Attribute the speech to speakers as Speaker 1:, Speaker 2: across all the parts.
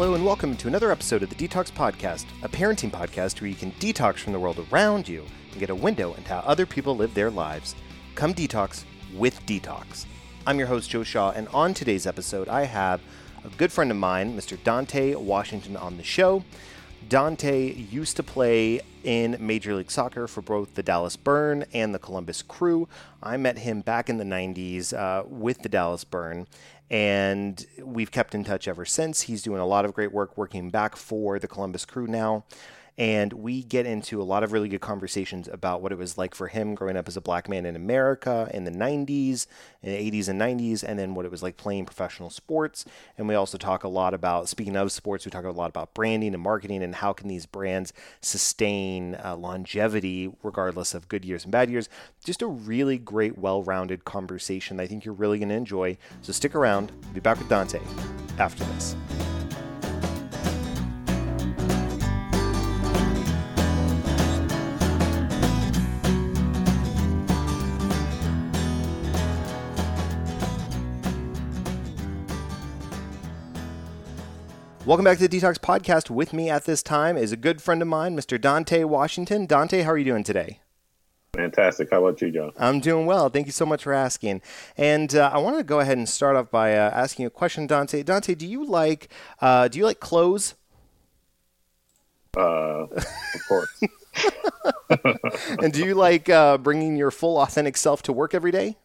Speaker 1: Hello, and welcome to another episode of the Detox Podcast, a parenting podcast where you can detox from the world around you and get a window into how other people live their lives. Come detox with Detox. I'm your host, Joe Shaw, and on today's episode, I have a good friend of mine, Mr. Dante Washington, on the show. Dante used to play in Major League Soccer for both the Dallas Burn and the Columbus Crew. I met him back in the 90s uh, with the Dallas Burn, and we've kept in touch ever since. He's doing a lot of great work working back for the Columbus Crew now. And we get into a lot of really good conversations about what it was like for him growing up as a black man in America in the 90s, in the 80s and 90s, and then what it was like playing professional sports. And we also talk a lot about, speaking of sports, we talk a lot about branding and marketing and how can these brands sustain uh, longevity regardless of good years and bad years. Just a really great, well rounded conversation I think you're really going to enjoy. So stick around. We'll be back with Dante after this. Welcome back to the Detox Podcast. With me at this time is a good friend of mine, Mr. Dante Washington. Dante, how are you doing today?
Speaker 2: Fantastic. How about you, John?
Speaker 1: I'm doing well. Thank you so much for asking. And uh, I want to go ahead and start off by uh, asking you a question, Dante. Dante, do you like uh, do you like clothes?
Speaker 2: Uh, of course.
Speaker 1: and do you like uh, bringing your full, authentic self to work every day?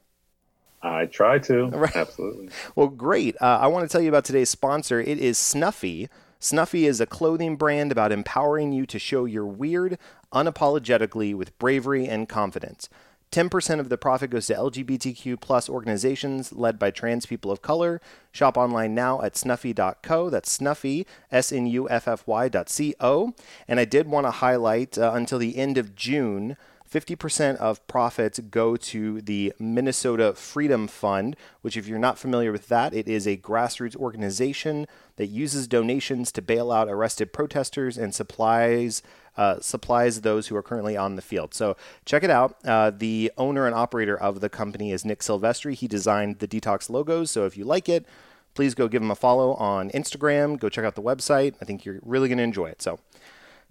Speaker 2: I try to. Right. Absolutely.
Speaker 1: Well, great. Uh, I want to tell you about today's sponsor. It is Snuffy. Snuffy is a clothing brand about empowering you to show your weird unapologetically with bravery and confidence. 10% of the profit goes to LGBTQ plus organizations led by trans people of color. Shop online now at snuffy.co. That's snuffy, S-N-U-F-F-Y dot C-O. And I did want to highlight uh, until the end of June, 50% of profits go to the Minnesota Freedom Fund, which, if you're not familiar with that, it is a grassroots organization that uses donations to bail out arrested protesters and supplies. Uh, supplies those who are currently on the field. So check it out. Uh, the owner and operator of the company is Nick Silvestri. He designed the Detox logos. So if you like it, please go give him a follow on Instagram. Go check out the website. I think you're really going to enjoy it. So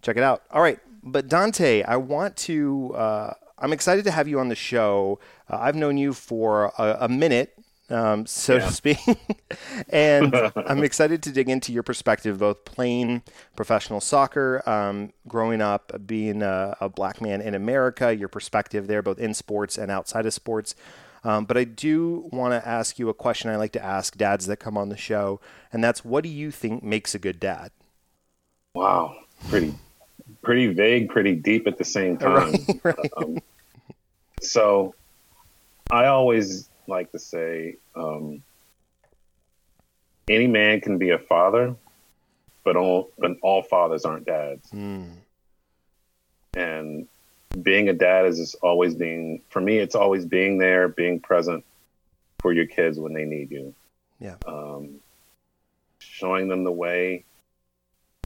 Speaker 1: check it out. All right, but Dante, I want to. Uh, I'm excited to have you on the show. Uh, I've known you for a, a minute, um, so yeah. to speak, and I'm excited to dig into your perspective, both playing professional soccer, um, growing up, being a, a, black man in America, your perspective there, both in sports and outside of sports. Um, but I do want to ask you a question I like to ask dads that come on the show, and that's what do you think makes a good dad?
Speaker 2: Wow, pretty pretty vague, pretty deep at the same time. Right, right. Um, so I always like to say um, any man can be a father, but all but all fathers aren't dads. Mm. And being a dad is just always being for me. It's always being there, being present for your kids when they need you.
Speaker 1: Yeah.
Speaker 2: Um, showing them the way.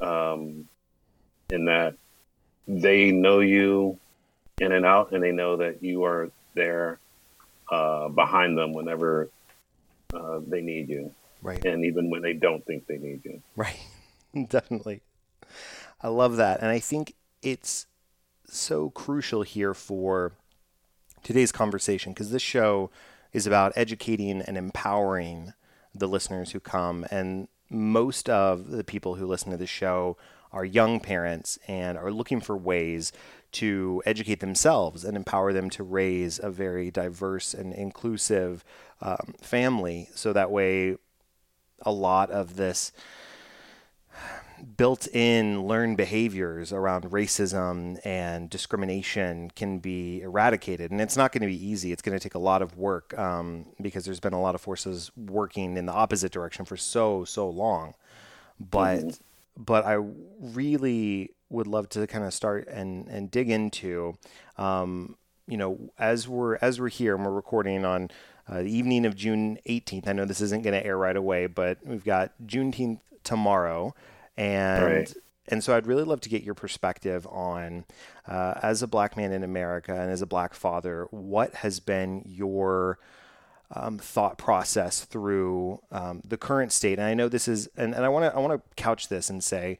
Speaker 2: Um, in that they know you in and out, and they know that you are there uh, behind them whenever uh, they need you.
Speaker 1: Right.
Speaker 2: And even when they don't think they need you.
Speaker 1: Right. Definitely. I love that. And I think it's so crucial here for today's conversation because this show is about educating and empowering the listeners who come. And most of the people who listen to the show are young parents and are looking for ways to educate themselves and empower them to raise a very diverse and inclusive um, family. So that way, a lot of this built in learned behaviors around racism and discrimination can be eradicated. And it's not going to be easy. It's going to take a lot of work um, because there's been a lot of forces working in the opposite direction for so, so long. But mm-hmm but I really would love to kind of start and, and dig into, um, you know, as we're as we're here and we're recording on uh, the evening of June 18th. I know this isn't going to air right away, but we've got Juneteenth tomorrow, and right. and so I'd really love to get your perspective on, uh, as a black man in America and as a black father, what has been your um, thought process through um, the current state. And I know this is, and, and I want to I want to couch this and say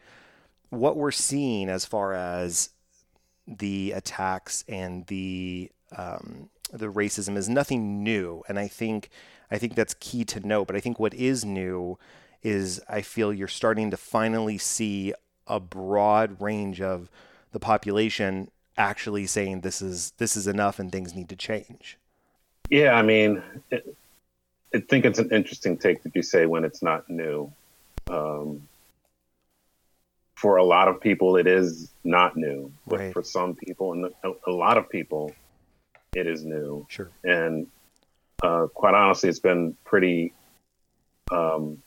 Speaker 1: what we're seeing as far as the attacks and the um, the racism is nothing new, and I think I think that's key to note. But I think what is new is I feel you're starting to finally see a broad range of the population actually saying this is this is enough and things need to change.
Speaker 2: Yeah, I mean, it, I think it's an interesting take that you say when it's not new. Um, for a lot of people, it is not new, but right. for some people and a, lot of people, it is new.
Speaker 1: Sure.
Speaker 2: And uh, quite honestly, it's been pretty. Um,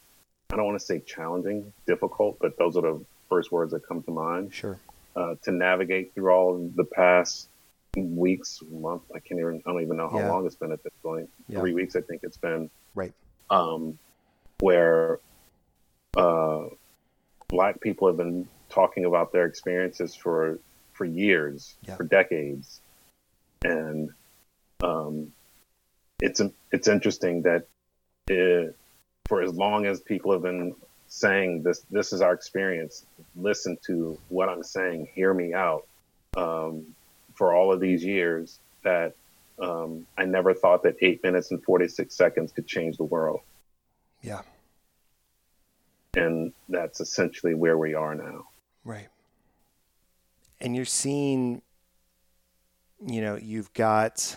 Speaker 2: I don't want to say challenging, difficult, but those are the first words that come to mind.
Speaker 1: Sure.
Speaker 2: Uh, to navigate through all of the past weeks, month. I can't even. I don't even know how yeah. long it's been at this point. Yeah. Three weeks, I think it's been.
Speaker 1: Right.
Speaker 2: Um, where uh, black people have been talking about their experiences for for years, yeah. for decades, and um, it's it's interesting that it, for as long as people have been saying this this is our experience listen to what i'm saying hear me out um, for all of these years that um, i never thought that eight minutes and 46 seconds could change the world.
Speaker 1: Yeah.
Speaker 2: And that's essentially where we are now.
Speaker 1: Right. And you're seeing you know you've got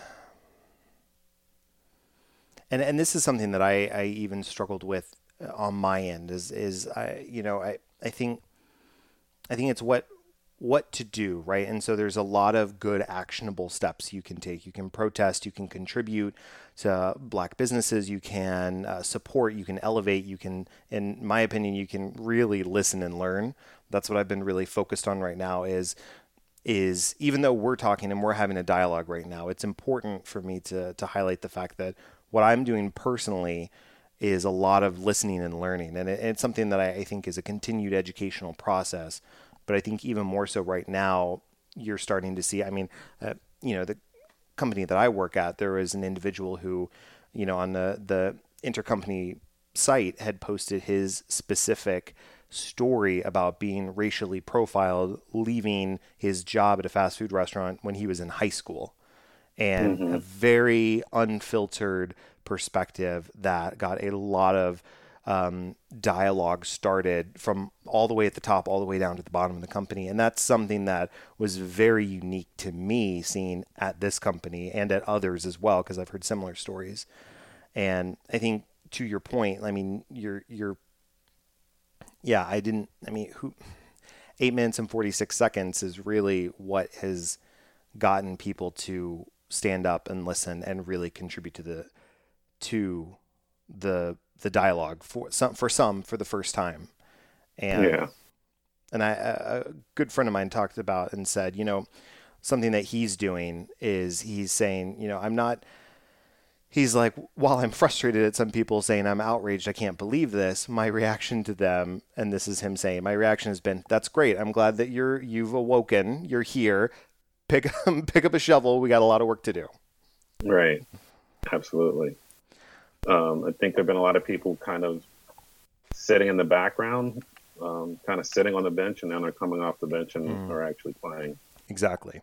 Speaker 1: and and this is something that I, I even struggled with on my end is is I you know I I think I think it's what what to do right and so there's a lot of good actionable steps you can take you can protest you can contribute to black businesses you can uh, support you can elevate you can in my opinion you can really listen and learn that's what i've been really focused on right now is is even though we're talking and we're having a dialogue right now it's important for me to to highlight the fact that what i'm doing personally is a lot of listening and learning. And, it, it's something that I, I, think is a continued educational process. But I think even more so right now, you're starting to see, I mean, uh, you know, the company that I work at, there was an individual who, you know, on the, the intercompany site had posted his specific story about being racially profiled, leaving his job at a fast food restaurant when he was in high school. And mm-hmm. a very unfiltered, perspective that got a lot of um, dialogue started from all the way at the top, all the way down to the bottom of the company. And that's something that was very unique to me seeing at this company and at others as well, because I've heard similar stories. And I think to your point, I mean, you're, you're, yeah, I didn't, I mean, who, eight minutes and 46 seconds is really what has gotten people to stand up and listen and really contribute to the, to the the dialogue for some for some for the first time, and yeah. and I a good friend of mine talked about and said, you know, something that he's doing is he's saying, you know, I'm not. He's like, while I'm frustrated at some people saying I'm outraged, I can't believe this. My reaction to them, and this is him saying, my reaction has been, "That's great. I'm glad that you're you've awoken. You're here. Pick pick up a shovel. We got a lot of work to do."
Speaker 2: Right. Absolutely. Um, I think there have been a lot of people kind of sitting in the background, um, kind of sitting on the bench, and now they're coming off the bench and mm. are actually playing.
Speaker 1: Exactly.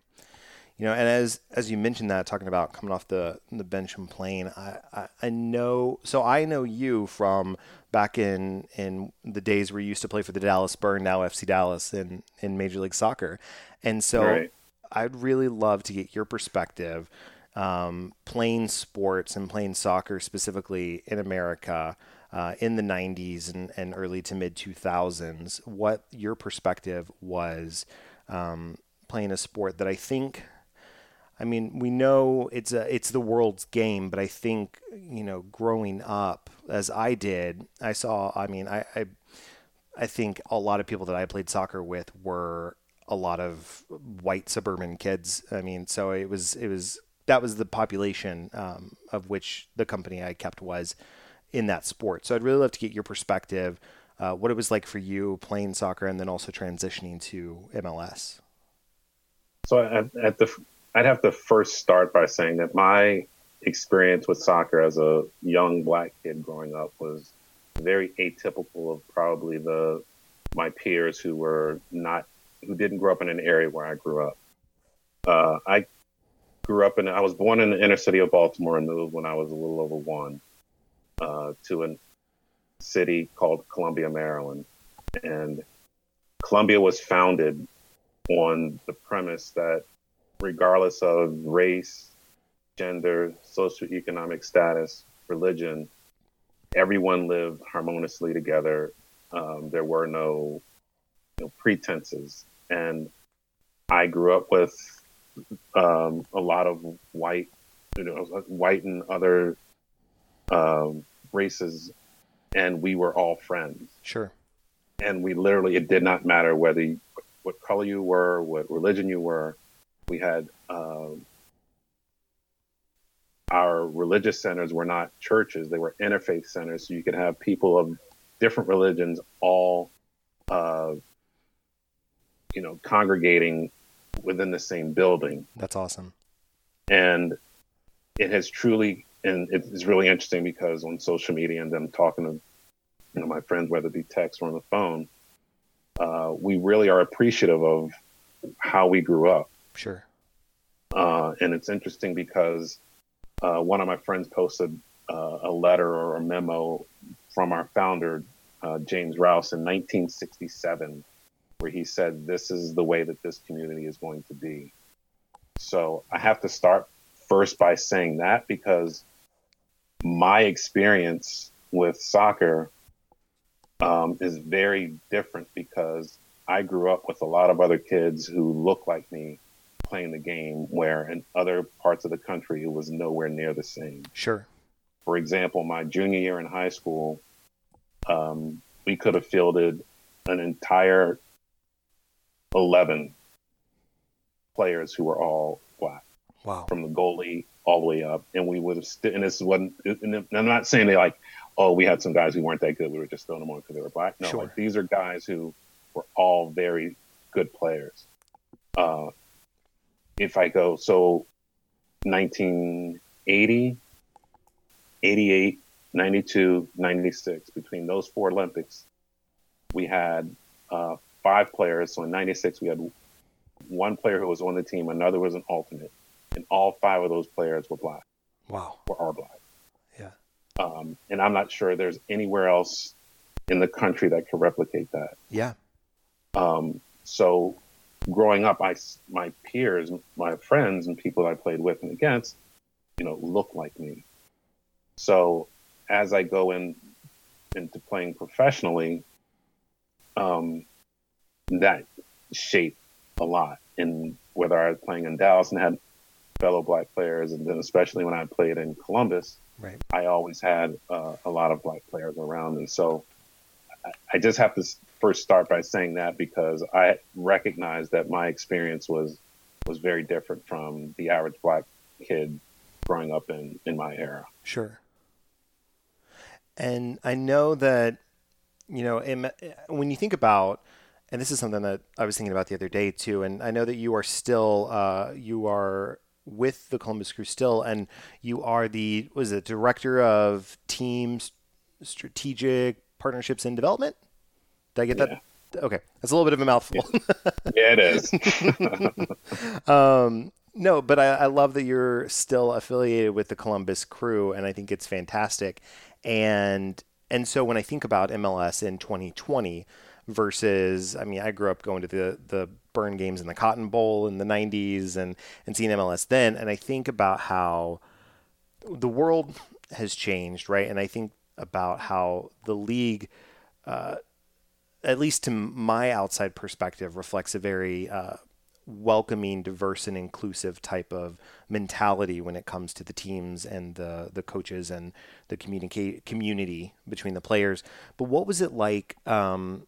Speaker 1: You know, and as as you mentioned that, talking about coming off the the bench and playing, I, I, I know. So I know you from back in in the days where you used to play for the Dallas Burn, now FC Dallas in in Major League Soccer, and so right. I'd really love to get your perspective um, playing sports and playing soccer specifically in America uh, in the 90s and, and early to mid 2000s, what your perspective was um, playing a sport that I think. I mean, we know it's a it's the world's game, but I think you know, growing up as I did, I saw. I mean, I, I I think a lot of people that I played soccer with were a lot of white suburban kids. I mean, so it was it was that was the population um, of which the company I kept was in that sport. So I'd really love to get your perspective, uh, what it was like for you playing soccer and then also transitioning to MLS.
Speaker 2: So at, at the, I'd have to first start by saying that my experience with soccer as a young black kid growing up was very atypical of probably the my peers who were not who didn't grow up in an area where I grew up. Uh, I grew up in I was born in the inner city of Baltimore and moved when I was a little over one uh, to a city called Columbia, Maryland, and Columbia was founded on the premise that regardless of race, gender, socioeconomic status, religion, everyone lived harmoniously together. Um, there were no, know, pretenses. And I grew up with um, a lot of white, you know, white and other um, races, and we were all friends.
Speaker 1: Sure.
Speaker 2: And we literally, it did not matter whether you, what color you were, what religion you were. We had um, our religious centers were not churches; they were interfaith centers. So you could have people of different religions all, uh, you know, congregating within the same building.
Speaker 1: That's awesome.
Speaker 2: And it has truly, and it's really interesting because on social media and them talking to, you know, my friends, whether it be text or on the phone, uh, we really are appreciative of how we grew up.
Speaker 1: Sure.
Speaker 2: Uh, and it's interesting because uh, one of my friends posted uh, a letter or a memo from our founder, uh, James Rouse, in 1967, where he said, This is the way that this community is going to be. So I have to start first by saying that because my experience with soccer um, is very different because I grew up with a lot of other kids who look like me playing the game, where in other parts of the country it was nowhere near the same.
Speaker 1: Sure.
Speaker 2: For example, my junior year in high school, um, we could have fielded an entire 11 players who were all black.
Speaker 1: Wow.
Speaker 2: From the goalie all the way up. And we would have, st- and this wasn't, and I'm not saying they like, oh, we had some guys who weren't that good. We were just throwing them on because they were black. No,
Speaker 1: Sure.
Speaker 2: like these are guys who were all very good players. Uh, if I go, so 1980, 88, 92, 96, between those four Olympics, we had uh, five players. So in 96, we had one player who was on the team, another was an alternate, and all five of those players were black,
Speaker 1: Wow.
Speaker 2: or are black.
Speaker 1: Yeah.
Speaker 2: Um, and I'm not sure there's anywhere else in the country that can replicate that.
Speaker 1: Yeah.
Speaker 2: Um, so growing up, I, my peers, my friends and people I played with and against, you know, look like me. So as I go in into playing professionally, um, that shaped a lot. And whether I was playing in Dallas and had fellow black players, and then especially when I played in Columbus,
Speaker 1: Right.
Speaker 2: I always had uh, a lot of black players around me. So I, I just have to first start by saying that because I recognize that my experience was was very different from the average black kid growing up in in my era.
Speaker 1: Sure. And I know that, you know, when you think about, and this is something that I was thinking about the other day too, and I know that you are still, uh, you are with the Columbus Crew still, and you are the, was it director of teams, strategic partnerships and development? Did I get that? Okay, that's a little bit of a mouthful.
Speaker 2: Yeah, it is.
Speaker 1: um, no, but I, I love that you're still affiliated with the Columbus Crew, and I think it's fantastic. And and so when I think about MLS in 2020 versus, I mean, I grew up going to the the Burn games in the Cotton Bowl in the 90s and and seeing MLS then, and I think about how the world has changed, right? And I think about how the league. Uh, at least to my outside perspective, reflects a very uh, welcoming, diverse, and inclusive type of mentality when it comes to the teams and the the coaches and the communicate community between the players. But what was it like um,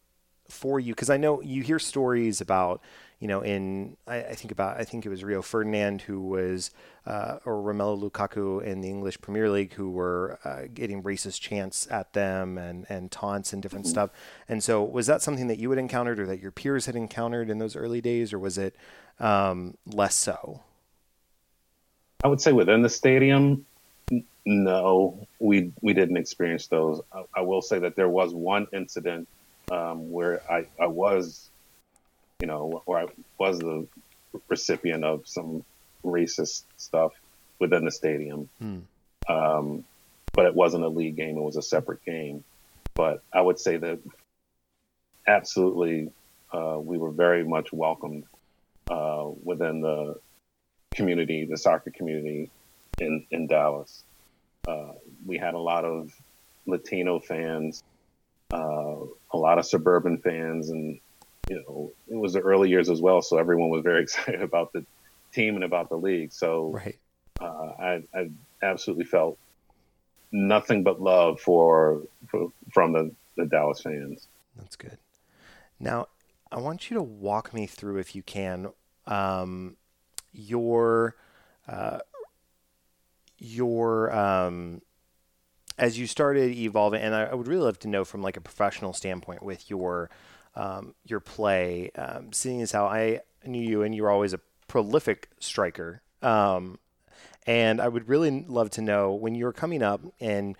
Speaker 1: for you? Because I know you hear stories about, you know, in I, I think about I think it was Rio Ferdinand who was uh, or Romelu Lukaku in the English Premier League who were uh, getting racist chants at them and and taunts and different stuff. And so was that something that you had encountered or that your peers had encountered in those early days, or was it um, less so?
Speaker 2: I would say within the stadium, No, we we didn't experience those. I, I will say that there was one incident um, where I, I was, you know, where I was the recipient of some racist stuff within the stadium. Hmm. Um, but it wasn't a league game; it was a separate game. But I would say that absolutely, uh, we were very much welcomed uh, within the community, the soccer community in in Dallas. Uh, we had a lot of Latino fans, uh, a lot of suburban fans, and you know it was the early years as well, so everyone was very excited about the team and about the league. So
Speaker 1: right.
Speaker 2: uh, I, I absolutely felt nothing but love for, for from the, the Dallas fans.
Speaker 1: That's good. Now, I want you to walk me through, if you can, um, your uh, your um, as you started evolving, and I, I, would really love to know from like a professional standpoint with your um, your play, um, seeing as how I knew you and you were always a prolific striker. Um, and I would really love to know when you were coming up and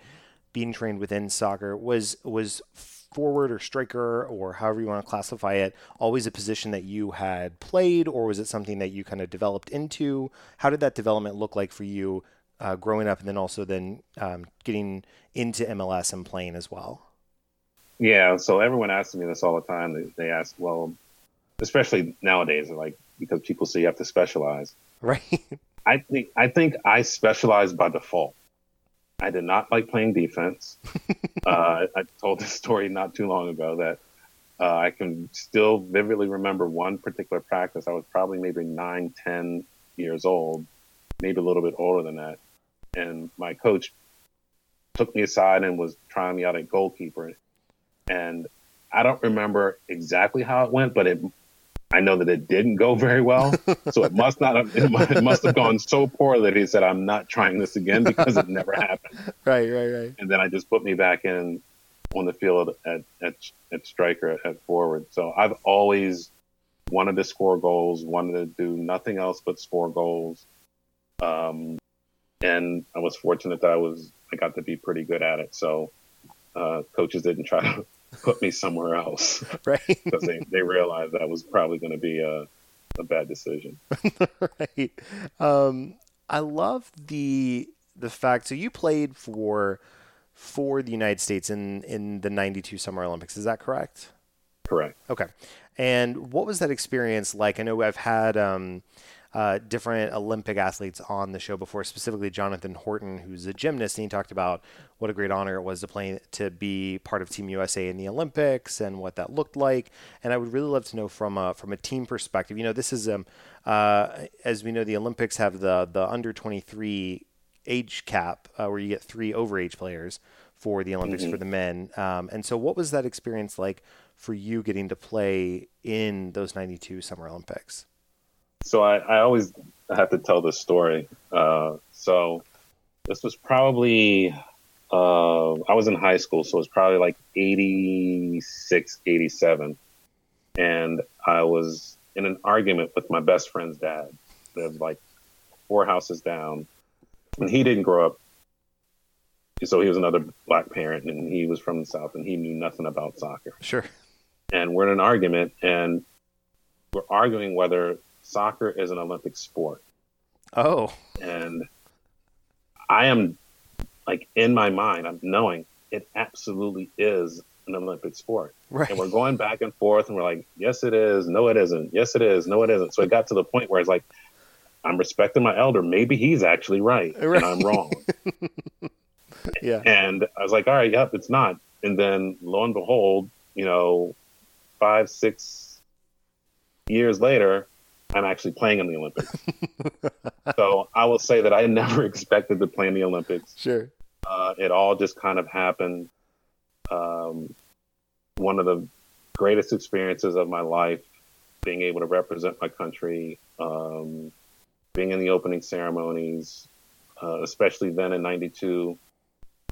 Speaker 1: being trained within soccer was was forward or striker or however you want to classify it always a position that you had played or was it something that you kind of developed into how did that development look like for you uh, growing up and then also then um, getting into mls and playing as well
Speaker 2: yeah so everyone asks me this all the time they, they ask well especially nowadays like because people say you have to specialize
Speaker 1: right
Speaker 2: i think i think i specialize by default I did not like playing defense. uh, I told this story not too long ago that uh, I can still vividly remember one particular practice. I was probably maybe nine, ten years old, maybe a little bit older than that. And my coach took me aside and was trying me out at goalkeeper. And I don't remember exactly how it went, but it I know that it didn't go very well, so it must not have, it must have gone so poor that he said, "I'm not trying this again because it never happened."
Speaker 1: Right, right, right.
Speaker 2: And then I just put me back in on the field at at, at striker at forward. So I've always wanted to score goals, wanted to do nothing else but score goals. Um, and I was fortunate that I was I got to be pretty good at it. So uh, coaches didn't try to put me somewhere else.
Speaker 1: Right.
Speaker 2: Because they, they realized that was probably going to be a, a bad decision.
Speaker 1: right. Um, I love the the fact. So you played for for the United States in in the '92 Summer Olympics. Is that correct?
Speaker 2: Correct.
Speaker 1: Okay. And what was that experience like? I know I've had um, uh, different Olympic athletes on the show before, specifically Jonathan Horton, who's a gymnast, and he talked about what a great honor it was to play to be part of Team USA in the Olympics and what that looked like. And I would really love to know from a, from a team perspective. You know, this is um, uh, as we know, the Olympics have the the under 23 age cap uh, where you get three overage players for the Olympics mm-hmm. for the men. Um, and so, what was that experience like for you getting to play in those 92 Summer Olympics?
Speaker 2: So I, I always have to tell this story. Uh, so this was probably uh, I was in high school, so it was probably like 86, 87. And I was in an argument with my best friend's dad. Lived like four houses down. And he didn't grow up. So he was another black parent and he was from the South and he knew nothing about soccer.
Speaker 1: Sure.
Speaker 2: And we're in an argument and we're arguing whether soccer is an Olympic sport.
Speaker 1: Oh.
Speaker 2: And I am like in my mind, I'm knowing it absolutely is an Olympic sport.
Speaker 1: Right.
Speaker 2: And we're going back and forth and we're like, yes, it is. No, it isn't. Yes, it is. No, it isn't. So it got to the point where it's like, I'm respecting my elder. Maybe he's actually right, right. and I'm wrong.
Speaker 1: yeah.
Speaker 2: And I was like, all right, yep, it's not. And then lo and behold, you know, five, six years later, I'm actually playing in the Olympics. so I will say that I never expected to play in the Olympics.
Speaker 1: Sure.
Speaker 2: Uh, it all just kind of happened. Um, one of the greatest experiences of my life, being able to represent my country, um, being in the opening ceremonies, uh, especially then in '92.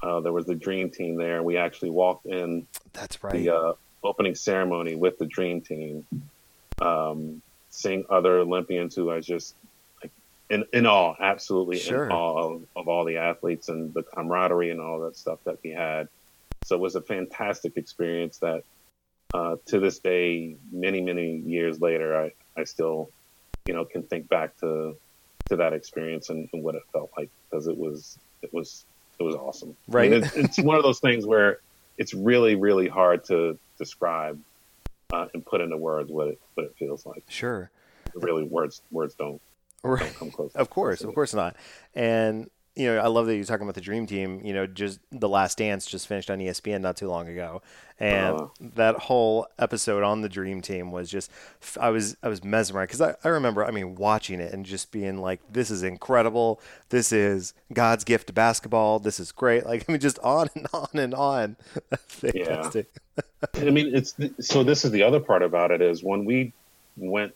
Speaker 2: Uh, there was the Dream Team there, and we actually walked in.
Speaker 1: That's right.
Speaker 2: The uh, opening ceremony with the Dream Team. Um, seeing other Olympians who I just like in in all, absolutely
Speaker 1: Sure.
Speaker 2: in all of, of all the athletes and the camaraderie and all that stuff that we had. So it was a fantastic experience that uh, to this day, many many years later, I I still you know can think back to to that experience and, and what it felt like because it was it was it was awesome. I
Speaker 1: Right.
Speaker 2: mean, it's, it's one of those things where it's really really hard to describe uh, and put into words what it what it feels like.
Speaker 1: Sure.
Speaker 2: Really, words words don't
Speaker 1: Right.
Speaker 2: don't come close.
Speaker 1: Of course, of course not. And you know, I love that you're talking about the Dream Team. You know, just the Last Dance just finished on ESPN not too long ago, and
Speaker 2: Uh-huh.
Speaker 1: that whole episode on the Dream Team was just I was I was mesmerized because I, I remember I mean watching it and just being like, this is incredible. This is God's gift to basketball. This is great. Like I mean, just on and on and on. Fantastic.
Speaker 2: I mean, it's so. This is the other part about it is when we went,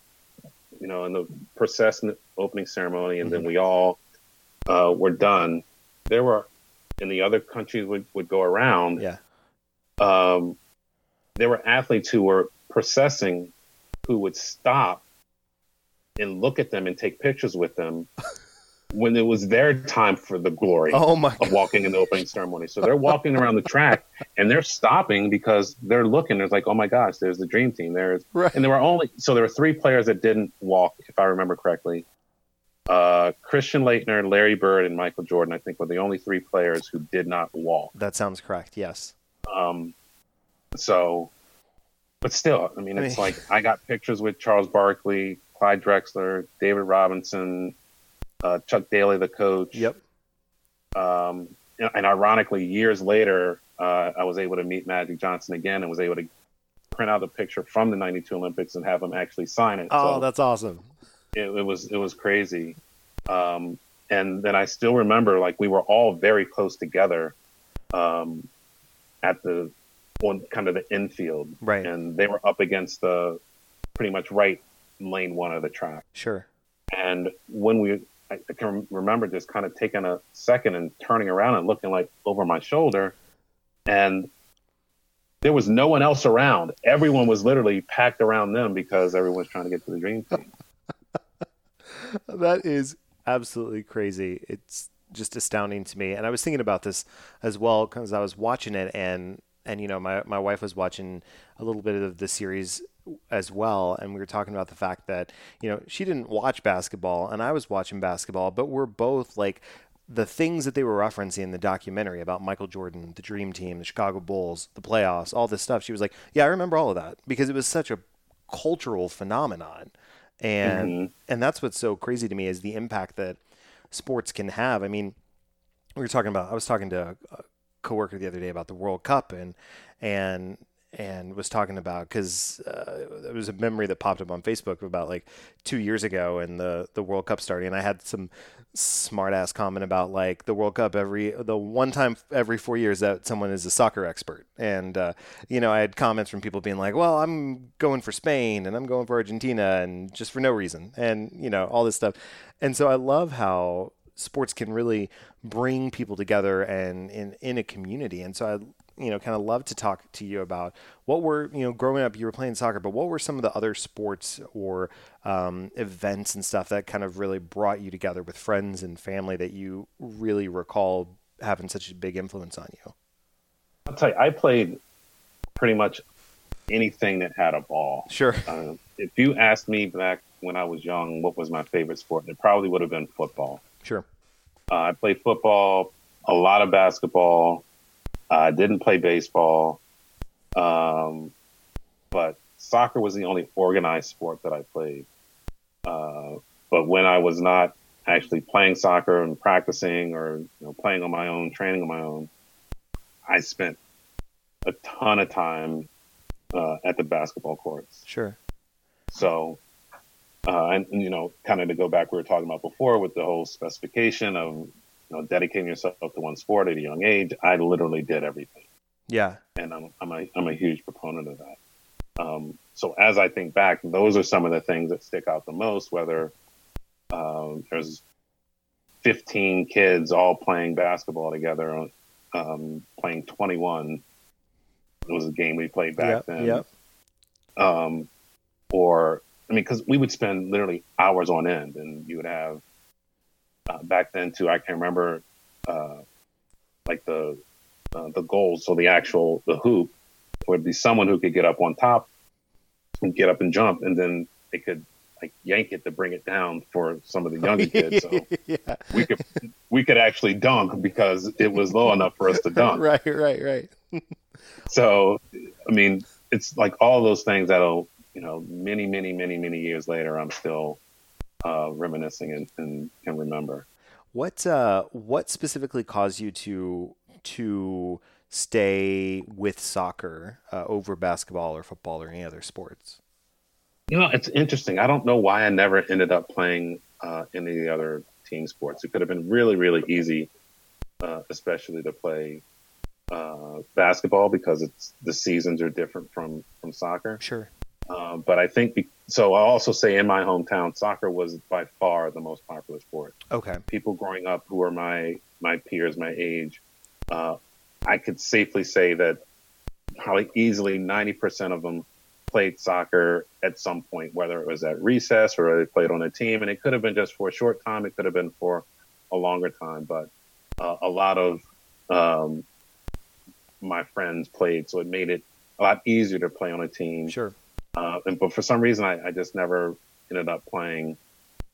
Speaker 2: you know, in the procession opening ceremony, and then we all uh, were done. There were, in the other countries would, would go around.
Speaker 1: Yeah.
Speaker 2: Um, there were athletes who were processing, who would stop and look at them and take pictures with them when it was their time for the glory
Speaker 1: Oh my
Speaker 2: of
Speaker 1: God.
Speaker 2: walking in the opening ceremony. So they're walking around the track and they're stopping because they're looking. There's like, oh my gosh, there's the dream team. There's
Speaker 1: Right.
Speaker 2: and there were only so there were three players that didn't walk, if I remember correctly. Uh, Christian Laettner, Larry Bird, and Michael Jordan, I think, were the only three players who did not walk.
Speaker 1: That sounds correct. Yes.
Speaker 2: Um, so, but still, I mean,
Speaker 1: I
Speaker 2: it's
Speaker 1: mean-
Speaker 2: like I got pictures with Charles Barkley, Clyde Drexler, David Robinson, uh, Chuck Daly, the coach.
Speaker 1: Yep.
Speaker 2: Um, and, ironically, years later, uh, I was able to meet Magic Johnson again and was able to print out a picture from the '92 Olympics and have him actually sign it.
Speaker 1: Oh,
Speaker 2: So
Speaker 1: that's awesome.
Speaker 2: It, it was it was crazy. Um, and then I still remember, like we were all very close together um, at the on kind of the infield,
Speaker 1: Right.
Speaker 2: and they were up against the pretty much right lane one of the track.
Speaker 1: Sure.
Speaker 2: And when we, I, I can remember just kind of taking a second and turning around and looking like over my shoulder, and there was no one else around. Everyone was literally packed around them because everyone's trying to get to the dream team.
Speaker 1: That is absolutely crazy. It's just astounding to me. And I was thinking about this as well because I was watching it and and you know my my wife was watching a little bit of the series as well and we were talking about the fact that you know she didn't watch basketball and I was watching basketball but we're both like the things that they were referencing in the documentary about Michael Jordan, the Dream Team, the Chicago Bulls, the playoffs, all this stuff. She was like, "Yeah, I remember all of that because it was such a cultural phenomenon." And
Speaker 2: Mhm.
Speaker 1: and that's what's so crazy to me is the impact that sports can have. I mean, we were talking about I was talking to a coworker the other day about the World Cup and and and was talking about because uh, there was a memory that popped up on Facebook about like two years ago and the the World Cup starting and I had some smart ass comment about like the World Cup every the one time every four years that someone is a soccer expert. And uh, you know I had comments from people being like well I'm going for Spain and I'm going for Argentina and just for no reason. And you know all this stuff. And so I love how sports can really bring people together and in in a community. And so I you know kind of love to talk to you about what were you know growing up you were playing soccer but what were some of the other sports or um, events and stuff that kind of really brought you together with friends and family that you really recall having such a big influence on you
Speaker 2: I'll tell you, I played pretty much anything that had a ball.
Speaker 1: sure
Speaker 2: Uh, if you asked me back when I was young what was my favorite sport, it probably would have been football.
Speaker 1: sure
Speaker 2: Uh, I played football, a lot of basketball. I didn't play baseball, um, but soccer was the only organized sport that I played. Uh, but when I was not actually playing soccer and practicing, or you know, playing on my own, training on my own, I spent a ton of time uh, at the basketball courts.
Speaker 1: sure
Speaker 2: So, uh, and, and, you know, kind of to go back, we were talking about before with the whole specification of, you know, dedicating yourself to one sport at a young age. I literally did everything,
Speaker 1: yeah
Speaker 2: and I'm I'm a I'm a huge proponent of that. Um, so as I think back, those are some of the things that stick out the most. Whether um, there's 15 kids all playing basketball together, um, playing 21. It was a game we played back
Speaker 1: Yep,
Speaker 2: then
Speaker 1: yep.
Speaker 2: um, or I mean, because we would spend literally hours on end, and you would have uh, back then too. I can't remember uh, like the uh, the goals, so the actual the hoop would be someone who could get up on top and get up and jump, and then they could like yank it to bring it down for some of the younger kids. So yeah. we could we could actually dunk because it was low enough for us to dunk.
Speaker 1: right, right, right.
Speaker 2: so, I mean, it's like all those things that'll you know many, many, many, many years later, I'm still uh, reminiscing and, and can remember.
Speaker 1: What uh, what specifically caused you to to stay with soccer uh, over basketball or football or any other sports?
Speaker 2: You know, it's interesting. I don't know why I never ended up playing uh, any of the other team sports. It could have been really, really easy, uh, especially to play uh, basketball because it's the seasons are different from from soccer.
Speaker 1: Sure.
Speaker 2: Um, but I think be- so. I'll also say in my hometown, soccer was by far the most popular sport.
Speaker 1: Okay.
Speaker 2: People growing up who are my my peers, my age, uh, I could safely say that probably easily ninety percent of them played soccer at some point, whether it was at recess or they played on a team. And it could have been just for a short time, it could have been for a longer time. But uh, a lot of um, my friends played, so it made it a lot easier to play on a team.
Speaker 1: Sure.
Speaker 2: Uh, and but for some reason, I, I just never ended up playing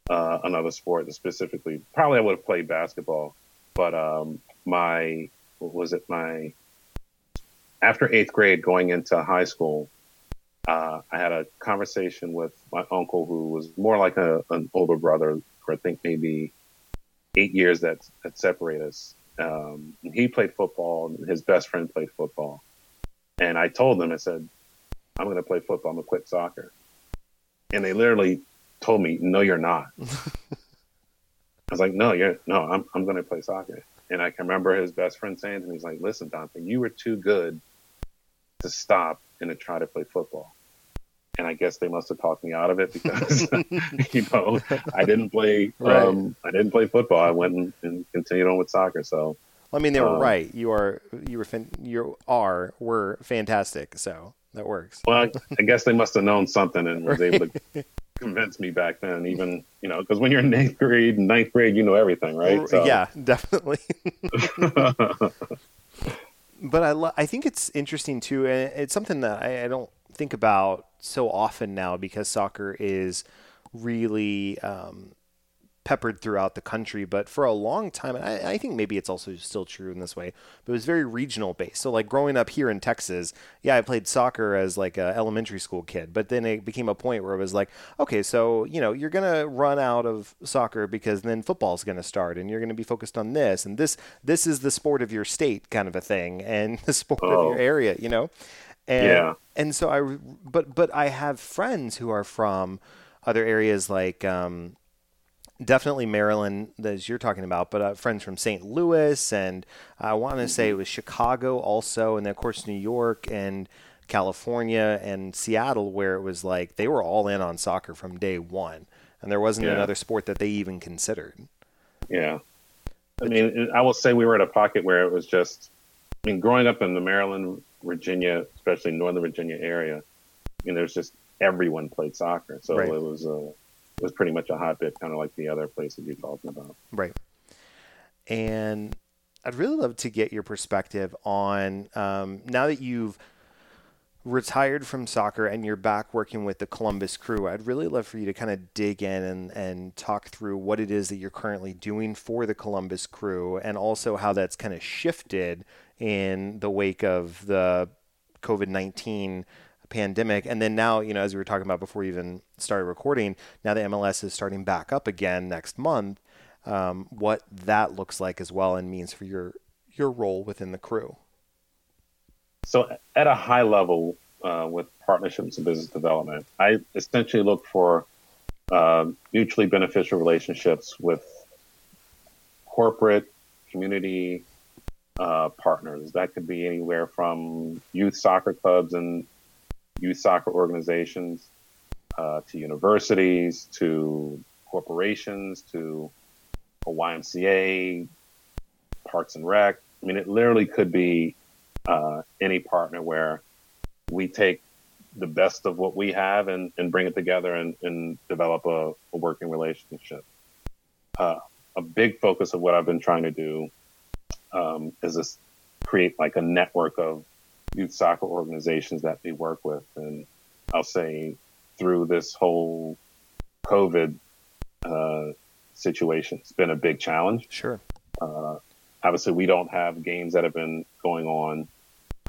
Speaker 2: uh, another sport specifically. Probably I would have played basketball, but um, my what was it? My after eighth grade, going into high school, uh, I had a conversation with my uncle, who was more like a, an older brother, for I think maybe eight years that that separate us. Um, he played football, and his best friend played football. And I told them, I said, "I'm going to play football. I'm going to quit soccer." And they literally told me, "No, you're not." I was like, "No, you're no. I'm I'm going to play soccer." And I can remember his best friend saying to me, "He's like, listen, Dante, you were too good to stop and to try to play football. And I guess they must have talked me out of it because, you know, I didn't play. Right. Um, I didn't play football. I went and, and continued on with soccer. So,
Speaker 1: well, I mean, they were um, right. You are, you were, you are, were fantastic. So that works.
Speaker 2: Well, I, guess they must have known something and was able to convince me back then. Even you know, because when you're in eighth grade, ninth grade, you know everything, right?
Speaker 1: So. Yeah, definitely but I lo- I think it's interesting too, and it's something that I, I, don't think about so often now because soccer is really um, peppered throughout the country. But for a long time, and I, I, think maybe it's also still true in this way, but it was very regional based. So like growing up here in Texas, yeah, I played soccer as like an elementary school kid, but then it became a point where it was like, okay, so you know you're gonna run out of soccer because then football's gonna start, and you're gonna be focused on this, and this this is the sport of your state kind of a thing, and the sport oh. of your oh. area, you know. And,
Speaker 2: yeah.
Speaker 1: And so I, but but I have friends who are from other areas like um, definitely Maryland, as you're talking about, but uh, friends from St. Louis, and I want to say it was Chicago also, and then of course New York and California and Seattle, where it was like they were all in on soccer from day one, and there wasn't yeah. another sport that they even considered.
Speaker 2: Yeah, I mean, I will say we were at a pocket where it was just, I mean, growing up in the Maryland, Virginia, especially Northern Virginia area, you know, there's just everyone played soccer, so right. it was a uh, was pretty much a hotbed, kind of like the other places you're talking about.
Speaker 1: Right. And I'd really love to get your perspective on um, now that you've retired from soccer and you're back working with the Columbus crew, I'd really love for you to kind of dig in and, and talk through what it is that you're currently doing for the Columbus crew and also how that's kind of shifted in the wake of the COVID 19 pandemic. And then now, you know, as we were talking about before we even started recording, now the MLS is starting back up again next month. Um, what that looks like as well and means for your your role within the crew.
Speaker 2: So, at a high level, uh, with partnerships and business development, I essentially look for uh, mutually beneficial relationships with corporate, community uh, partners. That could be anywhere from youth soccer clubs and youth soccer organizations, uh, to universities, to corporations, to a YMCA, Parks and Rec. I mean, it literally could be uh, any partner where we take the best of what we have and, and bring it together and, and develop a, a working relationship. Uh, a big focus of what I've been trying to do um, is this create like a network of youth soccer organizations that we work with, and I'll say through this whole COVID uh, situation, it's been a big challenge.
Speaker 1: Sure.
Speaker 2: Uh, obviously, we don't have games that have been going on,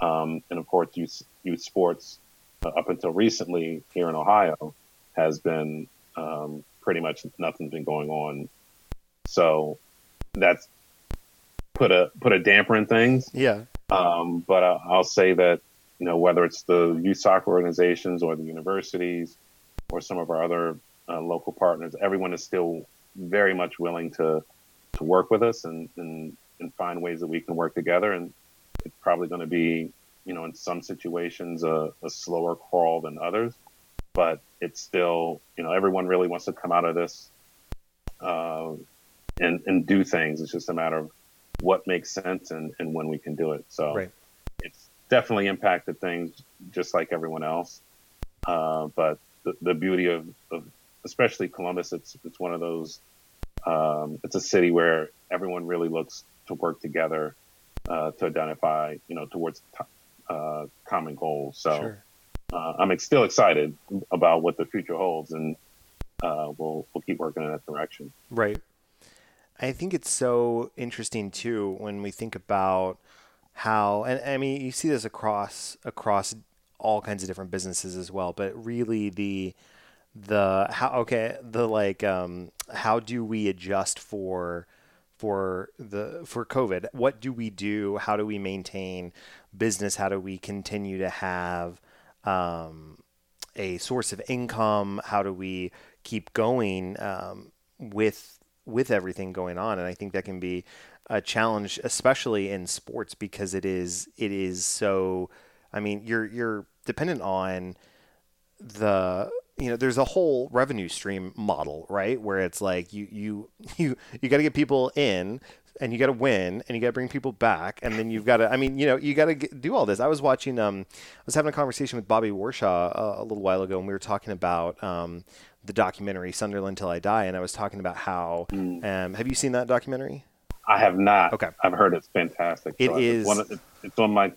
Speaker 2: um, and of course, youth youth sports uh, up until recently here in Ohio has been um, pretty much nothing's been going on. So that's put a put a damper in things.
Speaker 1: Yeah.
Speaker 2: Um, but uh, I'll say that you know whether it's the youth soccer organizations or the universities or some of our other uh, local partners, everyone is still very much willing to to work with us and and, and find ways that we can work together. And it's probably going to be you know in some situations a, a slower crawl than others but it's still, you know, everyone really wants to come out of this uh, and and do things. It's just a matter of what makes sense and, and when we can do it. So
Speaker 1: right.
Speaker 2: it's definitely impacted things just like everyone else. Uh, but the, the beauty of, of especially Columbus, it's it's one of those. Um, it's a city where everyone really looks to work together uh, to identify, you know, towards uh, common goals. So sure uh, I'm still excited about what the future holds, and uh, we'll we'll keep working in that direction.
Speaker 1: Right. I think it's so interesting too when we think about how, and I mean, you see this across across all kinds of different businesses as well, but really the the how okay the like um, how do we adjust for for the for COVID? What do we do? How do we maintain business? How do we continue to have um, a source of income? How do we keep going um, with with everything going on? And I think that can be a challenge, especially in sports, because it is it is so. I mean, you're you're dependent on the you know there's a whole revenue stream model right? Where it's like you you you you got to get people in and you got to win and you got to bring people back and then you've got to i mean you know you got to do all this. I was watching um i was having a conversation with bobby warshaw a, a little while ago and we were talking about um the documentary sunderland till i die and i was talking about how mm. um have you seen that documentary?
Speaker 2: I have not.
Speaker 1: Okay.
Speaker 2: I've heard it's fantastic.
Speaker 1: It so is.
Speaker 2: One, it's on my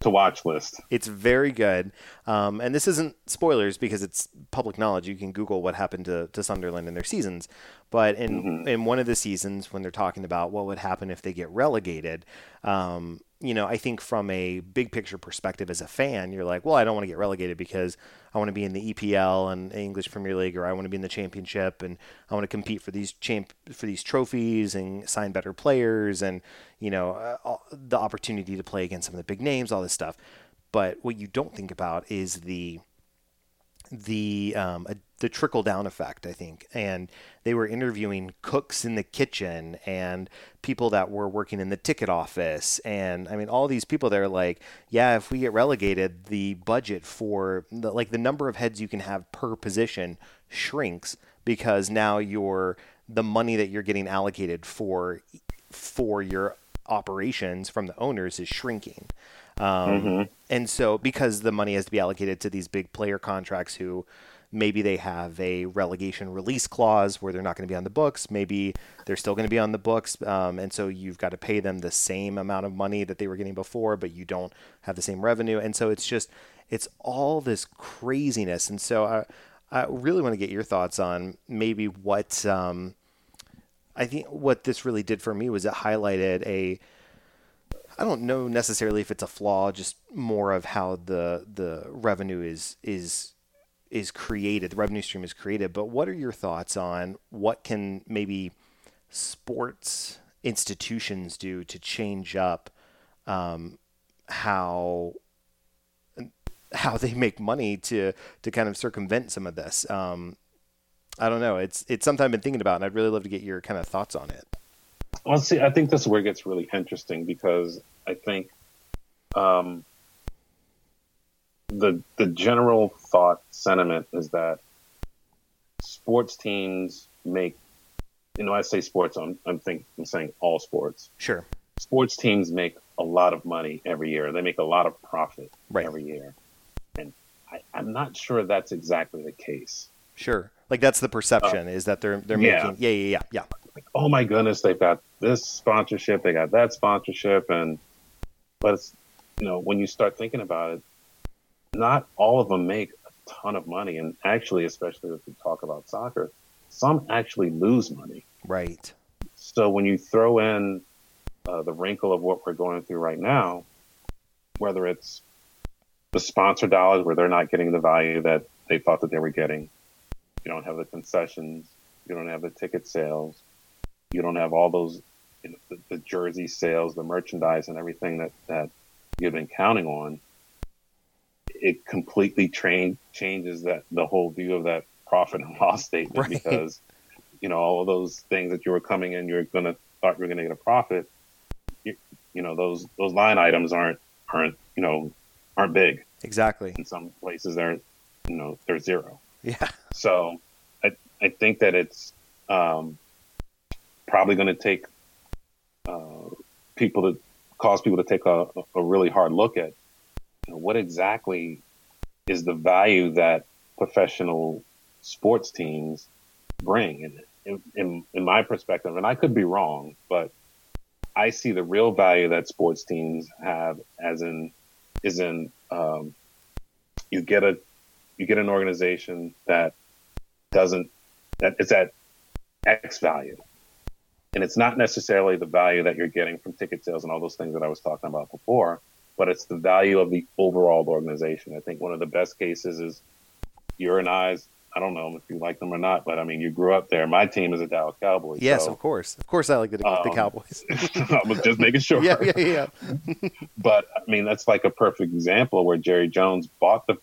Speaker 2: to watch list.
Speaker 1: It's very good. Um, and this isn't spoilers because it's public knowledge. You can Google what happened to, to Sunderland in their seasons. But in, mm-hmm. in one of the seasons, when they're talking about what would happen if they get relegated, um, you know, I think from a big picture perspective as a fan, you're like, well, I don't want to get relegated because I want to be in the EPL and English Premier League, or I want to be in the Championship, and I want to compete for these champ for these trophies and sign better players, and you know, uh, the opportunity to play against some of the big names, all this stuff. But what you don't think about is the the um, a, the trickle down effect, I think. And they were interviewing cooks in the kitchen and people that were working in the ticket office, and I mean all these people. They're like, yeah, if we get relegated, the budget for the, like the number of heads you can have per position shrinks because now your the money that you're getting allocated for for your operations from the owners is shrinking. Um, mm-hmm. And so, because the money has to be allocated to these big player contracts who maybe they have a relegation release clause where they're not going to be on the books, maybe they're still going to be on the books. Um, and so, you've got to pay them the same amount of money that they were getting before, but you don't have the same revenue. And so, it's just, it's all this craziness. And so, I, I really want to get your thoughts on maybe what. Um, I think what this really did for me was it highlighted a I don't know necessarily if it's a flaw, just more of how the the revenue is is is created, the revenue stream is created. But what are your thoughts on what can maybe sports institutions do to change up um, how how they make money to to kind of circumvent some of this? Um, I don't know. It's it's something I've been thinking about, and I'd really love to get your kind of thoughts on it.
Speaker 2: Well, see, I think this is where it gets really interesting because I think um, the the general thought sentiment is that sports teams make you know I say sports I'm I'm think I'm saying all sports.
Speaker 1: Sure.
Speaker 2: Sports teams make a lot of money every year. They make a lot of profit
Speaker 1: right.
Speaker 2: every year. And I, I'm not sure that's exactly the case.
Speaker 1: Sure. Like that's the perception uh, is that they're they're yeah. making yeah yeah yeah yeah
Speaker 2: oh my goodness, they've got this sponsorship, they got that sponsorship, and but it's you know when you start thinking about it, not all of them make a ton of money, and actually, especially if we talk about soccer, some actually lose money.
Speaker 1: Right.
Speaker 2: So when you throw in uh, the wrinkle of what we're going through right now, whether it's the sponsor dollars where they're not getting the value that they thought that they were getting, you don't have the concessions, you don't have the ticket sales, you don't have all those you know, the, the jersey sales, the merchandise, and everything that that you've been counting on. It completely train, changes that the whole view of that profit and loss statement right. because you know all those things that you were coming in, you're gonna thought you were gonna get a profit. You, you know those those line items aren't aren't you know aren't big.
Speaker 1: Exactly.
Speaker 2: In some places, they're you know they're zero.
Speaker 1: Yeah.
Speaker 2: So I I think that it's um, probably going to take uh, people to cause people to take a, a really hard look at you know, what exactly is the value that professional sports teams bring. And in, in, in my perspective, and I could be wrong, but I see the real value that sports teams have as in is in um, you get a you get an organization that doesn't that is at X value. And it's not necessarily the value that you're getting from ticket sales and all those things that I was talking about before, but it's the value of the overall organization. I think one of the best cases is your and I's. I don't know if you like them or not, but I mean, you grew up there. My team is a Dallas Cowboys.
Speaker 1: Yes, so, of course. Of course, I like the, um, the Cowboys.
Speaker 2: I was just making sure.
Speaker 1: yeah, yeah, yeah.
Speaker 2: but I mean, that's like a perfect example where Jerry Jones bought the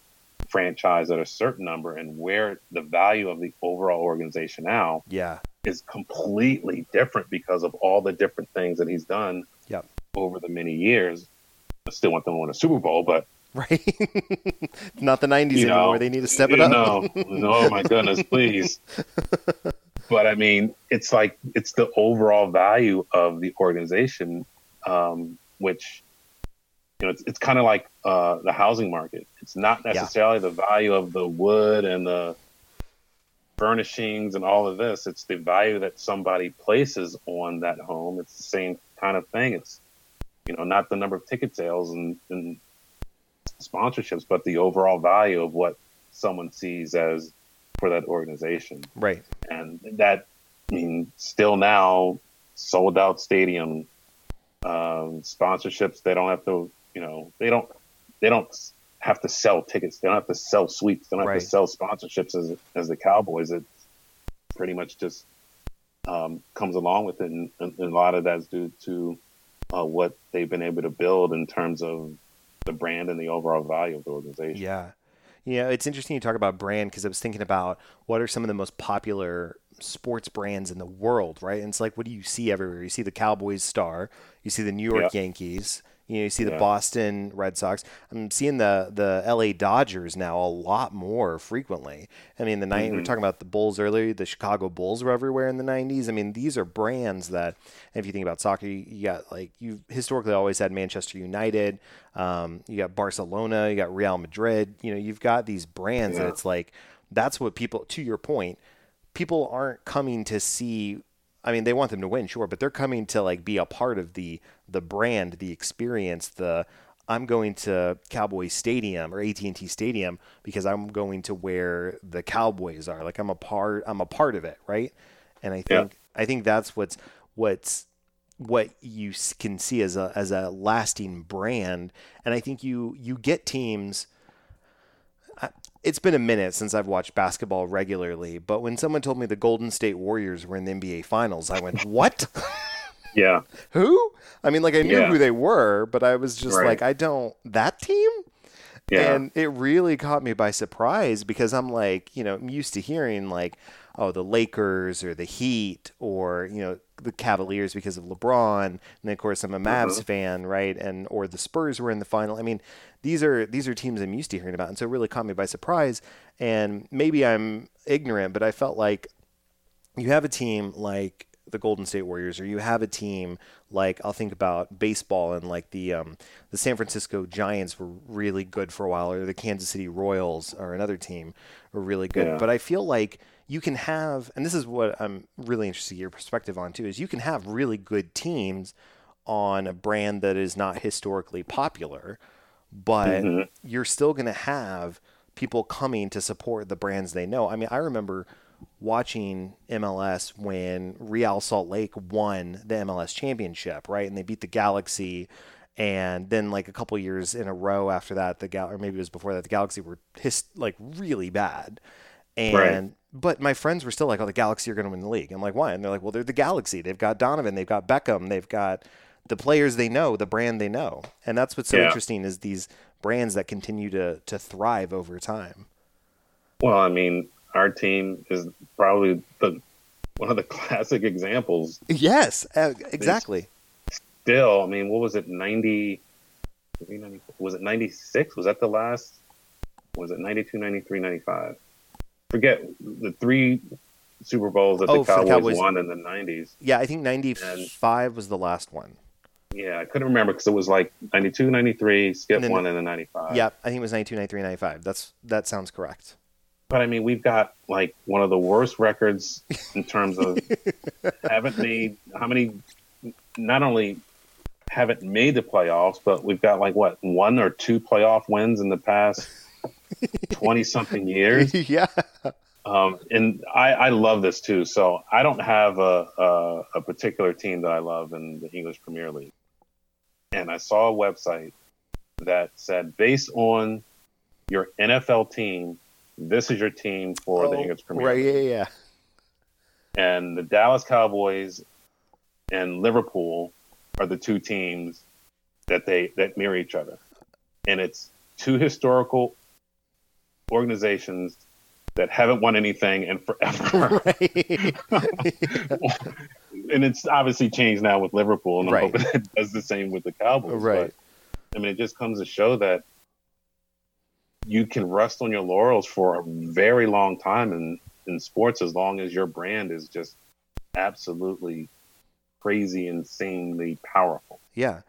Speaker 2: franchise at a certain number and where the value of the overall organization now
Speaker 1: yeah
Speaker 2: is completely different because of all the different things that he's done
Speaker 1: yep.
Speaker 2: over the many years. I still want them to win a Super Bowl, but
Speaker 1: right, not the '90s you know, anymore. They need to step it up.
Speaker 2: No, no, my goodness, please. but I mean, it's like it's the overall value of the organization, um, which you know, it's, it's kind of like uh, the housing market. It's not necessarily yeah. the value of the wood and the furnishings and all of this. It's the value that somebody places on that home. It's the same kind of thing. It's you know not the number of ticket sales and, and sponsorships, but the overall value of what someone sees as for that organization.
Speaker 1: Right.
Speaker 2: And that I mean still now sold out stadium um, sponsorships. They don't have to you know they don't they don't have to sell tickets. They don't have to sell suites. They don't have to sell sponsorships as as the Cowboys. It pretty much just um, comes along with it, and, and, a lot of that's due to uh, what they've been able to build in terms of the brand and the overall value of the organization.
Speaker 1: Yeah. Yeah, it's interesting you talk about brand because I was thinking about what are some of the most popular sports brands in the world, right? And it's like, what do you see everywhere? You see the Cowboys star, you see the New York yeah. Yankees, you know, you see the yeah. Boston Red Sox. I'm seeing the the LA Dodgers now a lot more frequently. I mean, the 90s, mm-hmm. we were talking about the Bulls earlier. The Chicago Bulls were everywhere in the 90s. I mean, these are brands that, if you think about soccer, you, you got like you've historically always had Manchester United. Um, you got Barcelona. You got Real Madrid. You know, you've got these brands yeah. that it's like that's what people. To your point, people aren't coming to see I mean, they want them to win, sure, but they're coming to like be a part of the the brand, the experience, the I'm going to Cowboys Stadium or AT&T Stadium because I'm going to where the Cowboys are. Like I'm a part I'm a part of it, right? And I think yeah. I think that's what's what's what you can see as a as a lasting brand. And I think you you get teams it's been a minute since I've watched basketball regularly, but when someone told me the Golden State Warriors were in the NBA Finals, I went, "What?"
Speaker 2: yeah.
Speaker 1: Who? I mean, like I knew yeah. who they were, but I was just right. like, I don't that team. Yeah. And it really caught me by surprise because I'm like, you know, I'm used to hearing like, oh, the Lakers or the Heat or you know the Cavaliers because of LeBron, and then of course I'm a Mavs uh-huh. fan, right? And or the Spurs were in the final. I mean, these are these are teams I'm used to hearing about, and so it really caught me by surprise. And maybe I'm ignorant, but I felt like you have a team like the Golden State Warriors, or you have a team like I'll think about baseball and like the um, the San Francisco Giants were really good for a while, or the Kansas City Royals or another team were really good.
Speaker 2: Yeah.
Speaker 1: But I feel like you can have, and this is what I'm really interested in your perspective on too, is you can have really good teams on a brand that is not historically popular, but
Speaker 2: Mm-hmm.
Speaker 1: you're still going to have people coming to support the brands they know. I mean, I remember watching MLS when Real Salt Lake won the MLS championship, right? And they beat the Galaxy. And then, like a couple years in a row after that, the Gal, or maybe it was before that, the Galaxy were his, like really bad. And
Speaker 2: Right.
Speaker 1: but my friends were still like, "Oh, the Galaxy are going to win the league." I'm like, "Why?" And they're like, "Well, they're the Galaxy. They've got Donovan. They've got Beckham. They've got the players they know, the brand they know." And that's what's so
Speaker 2: Yeah.
Speaker 1: interesting is these brands that continue to to thrive over time.
Speaker 2: Well, I mean, our team is probably the one of the classic examples.
Speaker 1: Yes, uh, exactly.
Speaker 2: Still, I mean, what was it? 90, was it 96? Was that the last? Was it 92, 93, 95? Forget the three Super Bowls that
Speaker 1: Oh,
Speaker 2: the
Speaker 1: for the
Speaker 2: Cowboys,
Speaker 1: Cowboys.
Speaker 2: won in the 90s.
Speaker 1: Yeah, I think 95 was the last one.
Speaker 2: Yeah, I couldn't remember because it was like 92, 93, skip
Speaker 1: And then-
Speaker 2: one, and then 95.
Speaker 1: Yeah, I think it was 92, 93, 95. That's that sounds correct.
Speaker 2: But I mean, we've got like one of the worst records in terms of haven't made how many, not only haven't made the playoffs, but we've got like what one or two playoff wins in the past 20 something years.
Speaker 1: yeah.
Speaker 2: Um, and I, I love this too. So I don't have a, a, a particular team that I love in the English Premier League. And I saw a website that said, based on your NFL team, this is your team for the
Speaker 1: Oh,
Speaker 2: English Premier
Speaker 1: right,
Speaker 2: League.
Speaker 1: yeah, yeah.
Speaker 2: And the Dallas Cowboys and Liverpool are the two teams that they that mirror each other. And it's two historical organizations that haven't won anything in forever.
Speaker 1: Right.
Speaker 2: and it's obviously changed now with Liverpool, and I'm
Speaker 1: Right.
Speaker 2: hoping it does the same with the Cowboys.
Speaker 1: Right.
Speaker 2: But, I mean, it just comes to show that you can rest on your laurels for a very long time in, in sports as long as your brand is just absolutely crazy, insanely powerful.
Speaker 1: Yeah.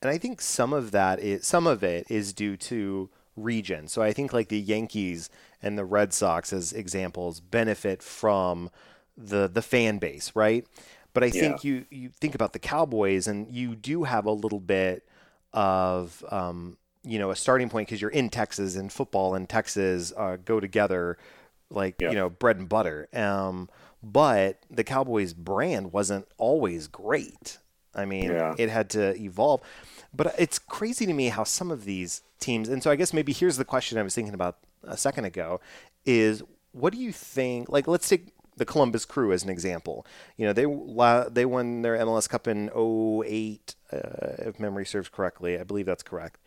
Speaker 1: And I think some of that is some of it is due to region. So I think like the Yankees and the Red Sox as examples benefit from the the fan base, right? But I think you you think about the Cowboys and you do have a little bit of um, you know a starting point because you're in Texas and football and Texas uh, go together like
Speaker 2: Yeah.
Speaker 1: you know bread and butter. Um, but the Cowboys brand wasn't always great. I mean,
Speaker 2: Yeah.
Speaker 1: it had to evolve. But it's crazy to me how some of these teams, and so I guess maybe here's the question I was thinking about a second ago is what do you think? Like, let's take the Columbus Crew as an example. You know, they they won their MLS Cup in 08, uh, if memory serves correctly. I believe that's correct.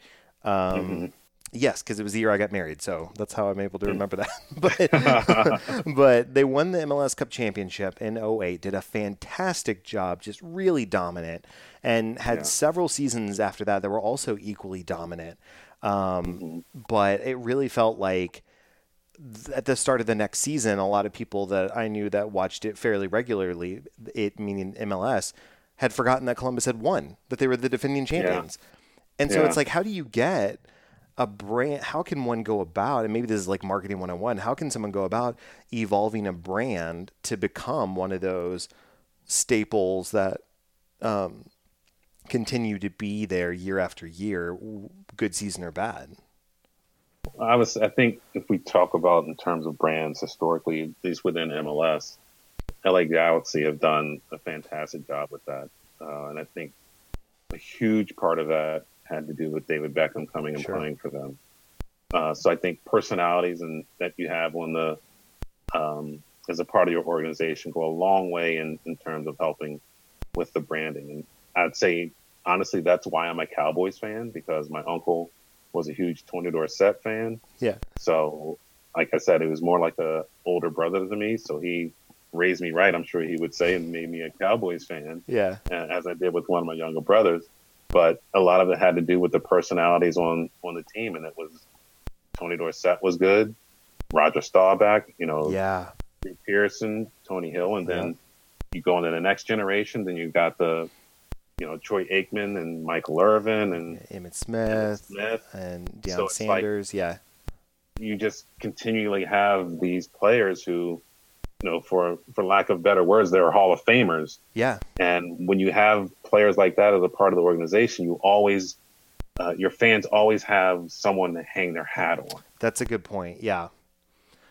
Speaker 1: Um, Yes, because it was the year I got married, so that's how I'm able to remember that. but but they won the MLS Cup championship in 08, did a fantastic job, just really dominant, and had
Speaker 2: Yeah.
Speaker 1: several seasons after that that were also equally dominant. Um, But it really felt like th- at the start of the next season, a lot of people that I knew that watched it fairly regularly, it meaning MLS, had forgotten that Columbus had won, that they were the defending champions. And so
Speaker 2: Yeah.
Speaker 1: it's like, how do you get a brand? How can one go about, and maybe this is like marketing 101, how can someone go about evolving a brand to become one of those staples that um, continue to be there year after year, good season or bad?
Speaker 2: I was. I think if we talk about in terms of brands historically, at least within MLS, LA Galaxy have done a fantastic job with that, uh, and I think a huge part of that had to do with David Beckham coming and
Speaker 1: Sure.
Speaker 2: playing for them. Uh, so I think personalities and that you have on the um, as a part of your organization go a long way in, in terms of helping with the branding. And I'd say honestly, that's why I'm a Cowboys fan because my uncle was a huge Tony Dorsett fan.
Speaker 1: Yeah.
Speaker 2: So, like I said, it was more like a older brother to me. So he raised me right. I'm sure he would say and made me a Cowboys fan,
Speaker 1: Yeah.
Speaker 2: as I did with one of my younger brothers. But a lot of it had to do with the personalities on on the team, and it was Tony Dorsett was good, Roger Staubach, you know,
Speaker 1: Yeah.
Speaker 2: Pearson, Tony Hill, and then you go into the next generation, then you've got the you know Troy Aikman and Michael Irvin and
Speaker 1: Emmitt Smith,
Speaker 2: Smith.
Speaker 1: and Deion
Speaker 2: So it's like-
Speaker 1: Sanders. yeah,
Speaker 2: you just continually have these players who, you know, for for lack of better words, they're Hall of Famers.
Speaker 1: yeah,
Speaker 2: And when you have players like that as a part of the organization, you always, uh, your fans always have someone to hang their hat on.
Speaker 1: that's a good point. Yeah,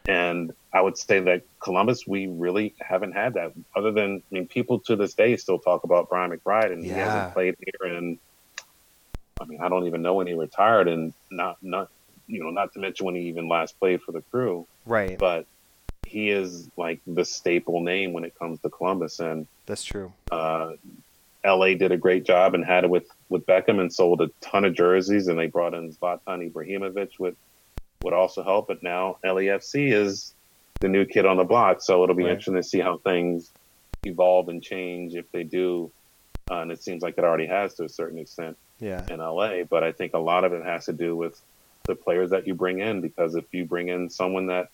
Speaker 2: And I would say that Columbus, we really haven't had that. Other than, I mean, people to this day still talk about Brian McBride, and he hasn't played here. And I mean, I don't even know when he retired, and not not you know, not to mention when he even last played for the crew.
Speaker 1: right.
Speaker 2: But he is like the staple name when it comes to Columbus, and
Speaker 1: That's true.
Speaker 2: uh, LA did a great job and had it with with Beckham and sold a ton of jerseys, and they brought in Zlatan Ibrahimovic, which would also help. But now LAFC is the new kid on the block, so it'll be
Speaker 1: Right.
Speaker 2: interesting to see how things evolve and change if they do. Uh, and it seems like it already has to a certain extent
Speaker 1: Yeah,
Speaker 2: in LA. But I think a lot of it has to do with the players that you bring in, because if you bring in someone that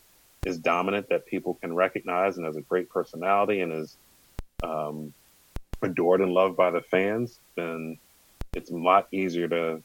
Speaker 2: is dominant, that people can recognize, and has a great personality, and is um, adored and loved by the fans, then it's a lot easier to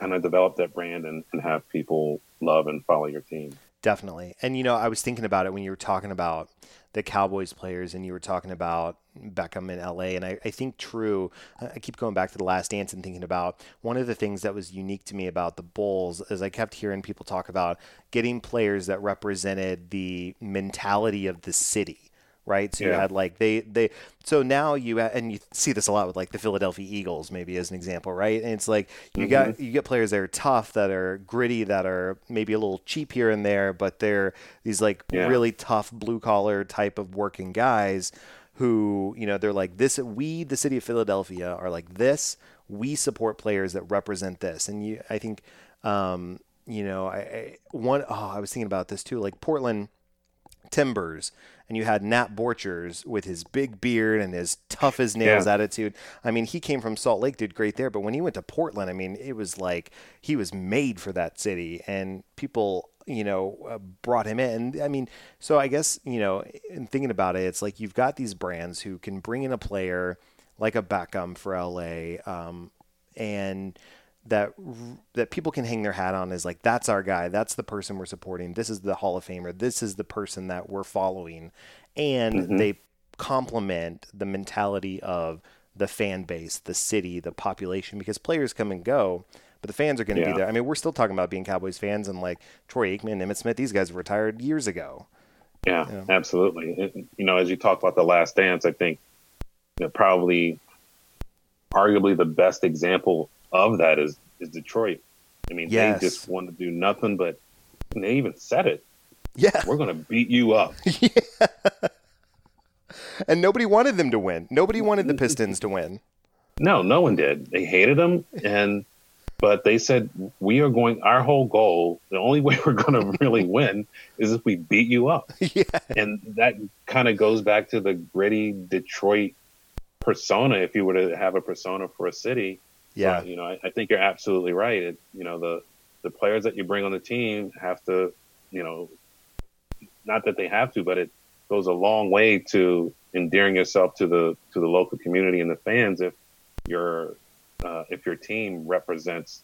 Speaker 2: kind of develop that brand and, and have people love and follow your team.
Speaker 1: Definitely. And you know, I was thinking about it when you were talking about the Cowboys players, and you were talking about Beckham in LA. And I, I think true. I keep going back to the Last Dance and thinking about one of the things that was unique to me about the Bulls is I kept hearing people talk about getting players that represented the mentality of the city. Right, so you had like they they so now you and you see this a lot with like the Philadelphia Eagles maybe as an example, right? And it's like you got you get players that are tough, that are gritty, that are maybe a little cheap here and there, but they're these like
Speaker 2: Yeah.
Speaker 1: really tough blue collar type of working guys who you know they're like this. We the city of Philadelphia are like this. We support players that represent this, and you I think um, you know I, I one oh I was thinking about this too like Portland. Timbers, and you had Nat Borchers with his big beard and his tough as nails
Speaker 2: Yeah.
Speaker 1: attitude. I mean, he came from Salt Lake, did great there, but when he went to Portland, I mean, it was like he was made for that city, and people, you know, uh, brought him in. I mean, so I guess you know, in thinking about it, it's like you've got these brands who can bring in a player like a Beckham for LA, um, and that that people can hang their hat on is like that's our guy that's the person we're supporting this is the hall of famer this is the person that we're following and mm-hmm. they complement the mentality of the fan base the city the population because players come and go but the fans are going to
Speaker 2: Yeah.
Speaker 1: be there i mean we're still talking about being cowboys fans and like troy aikman emmitt smith these guys retired years ago
Speaker 2: Yeah,
Speaker 1: Yeah.
Speaker 2: absolutely. It- you know, as you talk about the Last Dance, I think you know, probably, arguably, the best example of that is is Detroit. I mean,
Speaker 1: Yes.
Speaker 2: they just want to do nothing but. They even said it.
Speaker 1: yeah
Speaker 2: We're going to beat you up.
Speaker 1: and nobody wanted them to win nobody wanted the pistons to win
Speaker 2: No, no one did. They hated them, and but they said we are going. Our whole goal, the only way we're going to really win, is if we beat you up.
Speaker 1: yeah
Speaker 2: and that kind of goes back to the gritty Detroit persona. If you were to have a persona for a city,
Speaker 1: yeah
Speaker 2: But, you know, I, I think you're absolutely right. It, you know, the the players that you bring on the team have to, you know, not that they have to, but it goes a long way to endearing yourself to the to the local community and the fans if your uh, if your team represents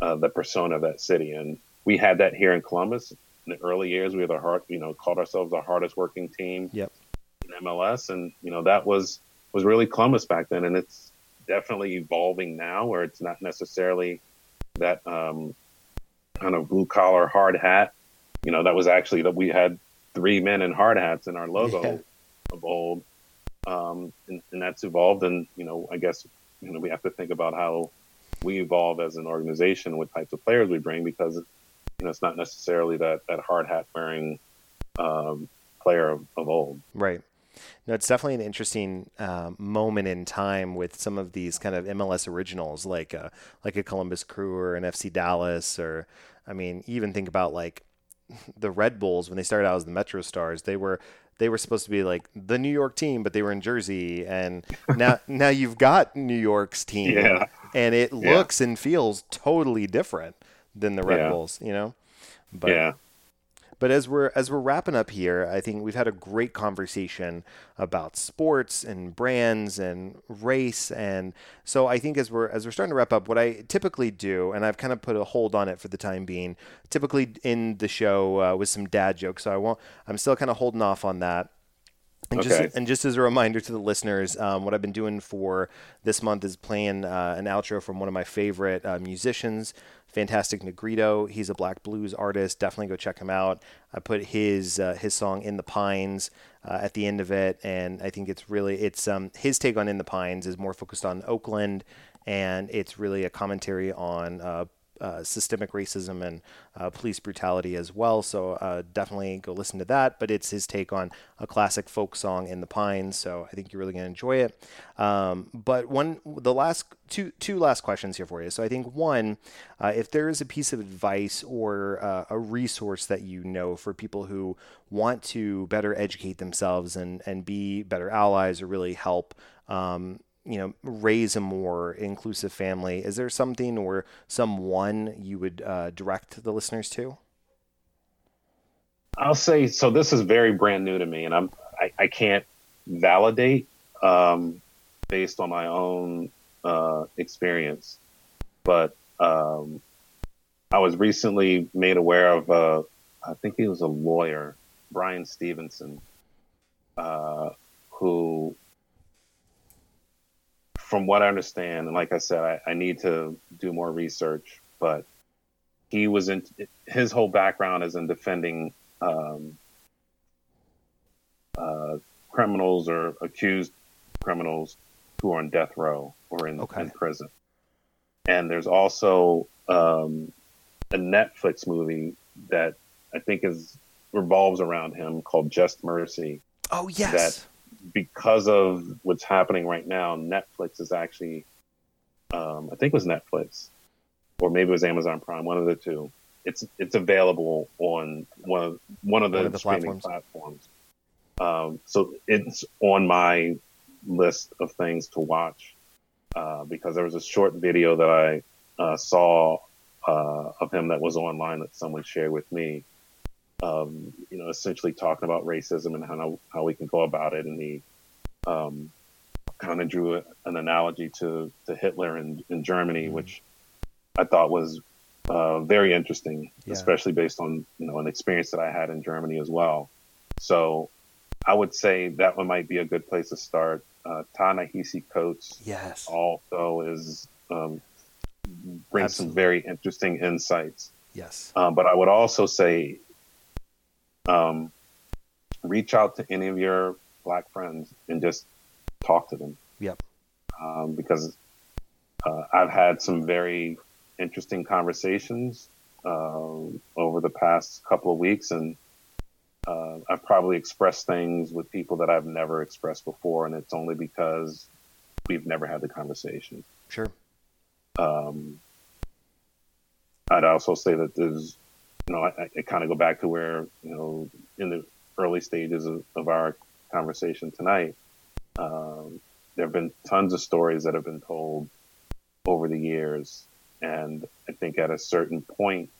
Speaker 2: uh, the persona of that city. And we had that here in Columbus in the early years. We were the hard, you know, called ourselves the hardest working team
Speaker 1: Yep.
Speaker 2: in MLS, and you know that was was really Columbus back then, and it's definitely evolving now, where it's not necessarily that um, kind of blue collar hard hat. You know, that was actually that we had three men in hard hats in our logo
Speaker 1: Yeah.
Speaker 2: of old, um, and, and that's evolved. And you know, I guess you know we have to think about how we evolve as an organization, what types of players we bring, because you know it's not necessarily that that hard hat wearing um, player of, of old.
Speaker 1: Right. No, it's definitely an interesting um, moment in time with some of these kind of MLS originals, like a, like a Columbus Crew or an FC Dallas, or I mean, even think about like the Red Bulls when they started out as the Metro Stars. They were they were supposed to be like the New York team, but they were in Jersey, and now now you've got New York's team,
Speaker 2: Yeah.
Speaker 1: and it
Speaker 2: Yeah.
Speaker 1: looks and feels totally different than the Red
Speaker 2: Yeah.
Speaker 1: Bulls, you know. But
Speaker 2: yeah.
Speaker 1: But as we're as we're wrapping up here, I think we've had a great conversation about sports and brands and race, and so I think as we're as we're starting to wrap up, what I typically do, and I've kind of put a hold on it for the time being, typically in the show uh, with some dad jokes. So I won't. I'm still kind of holding off on that. And,
Speaker 2: Okay.
Speaker 1: just, and just as a reminder to the listeners, um, what I've been doing for this month is playing uh, an outro from one of my favorite uh, musicians, Fantastic Negrito. He's a black blues artist. Definitely go check him out. I put his uh, his song "In the Pines" uh, at the end of it, and I think it's really it's um, his take on "In the Pines" is more focused on Oakland, and it's really a commentary on. Uh, systemic racism and uh, police brutality as well. So uh, definitely go listen to that. But it's his take on a classic folk song in the pines. So I think you're really going to enjoy it. Um, but one, the last two two last questions here for you. So I think one, uh, if there is a piece of advice or uh, a resource that you know for people who want to better educate themselves and and be better allies or really help. Um, you know raise a more inclusive family is there something or someone you would uh, direct the listeners to
Speaker 2: I'll say so. This is very brand new to me, and I'm I, I can't validate um, based on my own uh, experience. But um, I was recently made aware of uh, I think he was a lawyer, Bryan Stevenson, uh, who, from what I understand, and like I said, I, I need to do more research, but he was in his whole background is in defending um, uh, criminals or accused criminals who are on death row or in,
Speaker 1: Okay.
Speaker 2: in prison. And there's also um, a Netflix movie that I think is revolves around him called Just Mercy.
Speaker 1: oh yes
Speaker 2: Because of what's happening right now, Netflix is actually, um, I think it was Netflix, or maybe it was Amazon Prime, one of the two. It's it's available on one of one of the,
Speaker 1: One of the
Speaker 2: streaming platforms. Um, so it's on my list of things to watch uh, because there was a short video that I uh, saw uh, of him that was online that someone shared with me. Um, you know, essentially talking about racism and how how we can go about it, and he um, kind of drew a, an analogy to to Hitler in, in Germany, which I thought was uh, very interesting,
Speaker 1: Yeah.
Speaker 2: especially based on you know an experience that I had in Germany as well. So I would say that one might be a good place to start. Uh, Ta-Nehisi Coates
Speaker 1: yes
Speaker 2: also is um, brings some very interesting insights.
Speaker 1: yes
Speaker 2: Um, but I would also say, um, reach out to any of your black friends and just talk to them.
Speaker 1: Yep.
Speaker 2: Um, because uh, I've had some very interesting conversations uh, over the past couple of weeks, and uh, I've probably expressed things with people that I've never expressed before, and it's only because we've never had the conversation.
Speaker 1: sure
Speaker 2: Um, I'd also say that there's, you know, I, I kind of go back to where, you know, in the early stages of, of our conversation tonight, um, there have been tons of stories that have been told over the years. And I think at a certain point,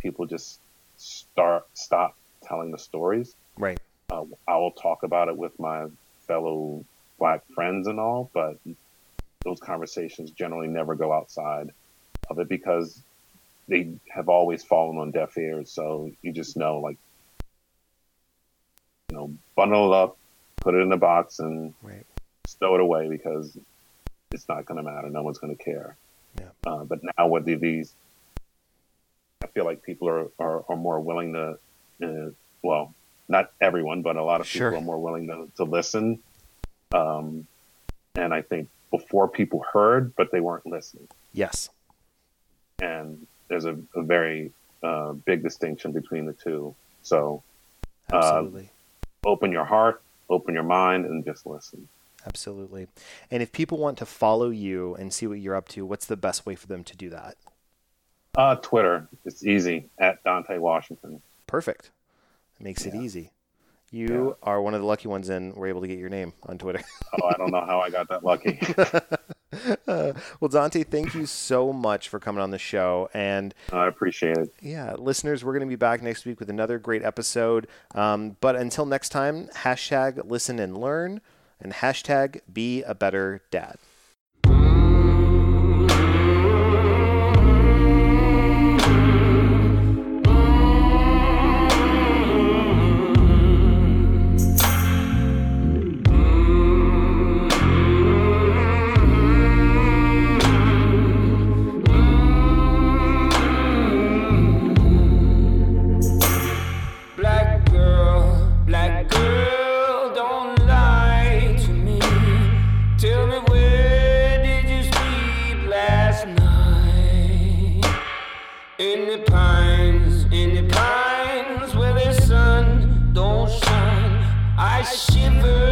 Speaker 2: people just start, stop telling the stories.
Speaker 1: right
Speaker 2: Uh, I will talk about it with my fellow black friends and all, but those conversations generally never go outside of it because they have always fallen on deaf ears. So you just know, like, you know, bundle it up, put it in a box, and
Speaker 1: right
Speaker 2: stow it away because it's not going to matter. No one's going to care.
Speaker 1: Yeah.
Speaker 2: Uh, but now with these, I feel like people are, are, are more willing to, uh, well, not everyone, but a lot of
Speaker 1: Sure.
Speaker 2: people are more willing to, to listen. Um, and I think before people heard, but they weren't listening.
Speaker 1: yes
Speaker 2: And there's a, a very uh, big distinction between the two. So Uh,
Speaker 1: absolutely.
Speaker 2: open your heart, open your mind, and just listen.
Speaker 1: absolutely. And if people want to follow you and see what you're up to what's the best way for them to do that?
Speaker 2: Uh, Twitter, it's easy. At Dante Washington.
Speaker 1: perfect. It makes it easy. You are one of the lucky ones and we're able to get your name on twitter.
Speaker 2: Oh, I don't know how I got that lucky.
Speaker 3: uh, well, Dante, thank you so much for coming on the show. And
Speaker 2: I appreciate it.
Speaker 3: Yeah, listeners, we're going to be back next week with another great episode. Um, but until next time, hashtag listen and learn and hashtag be a better dad. Shot him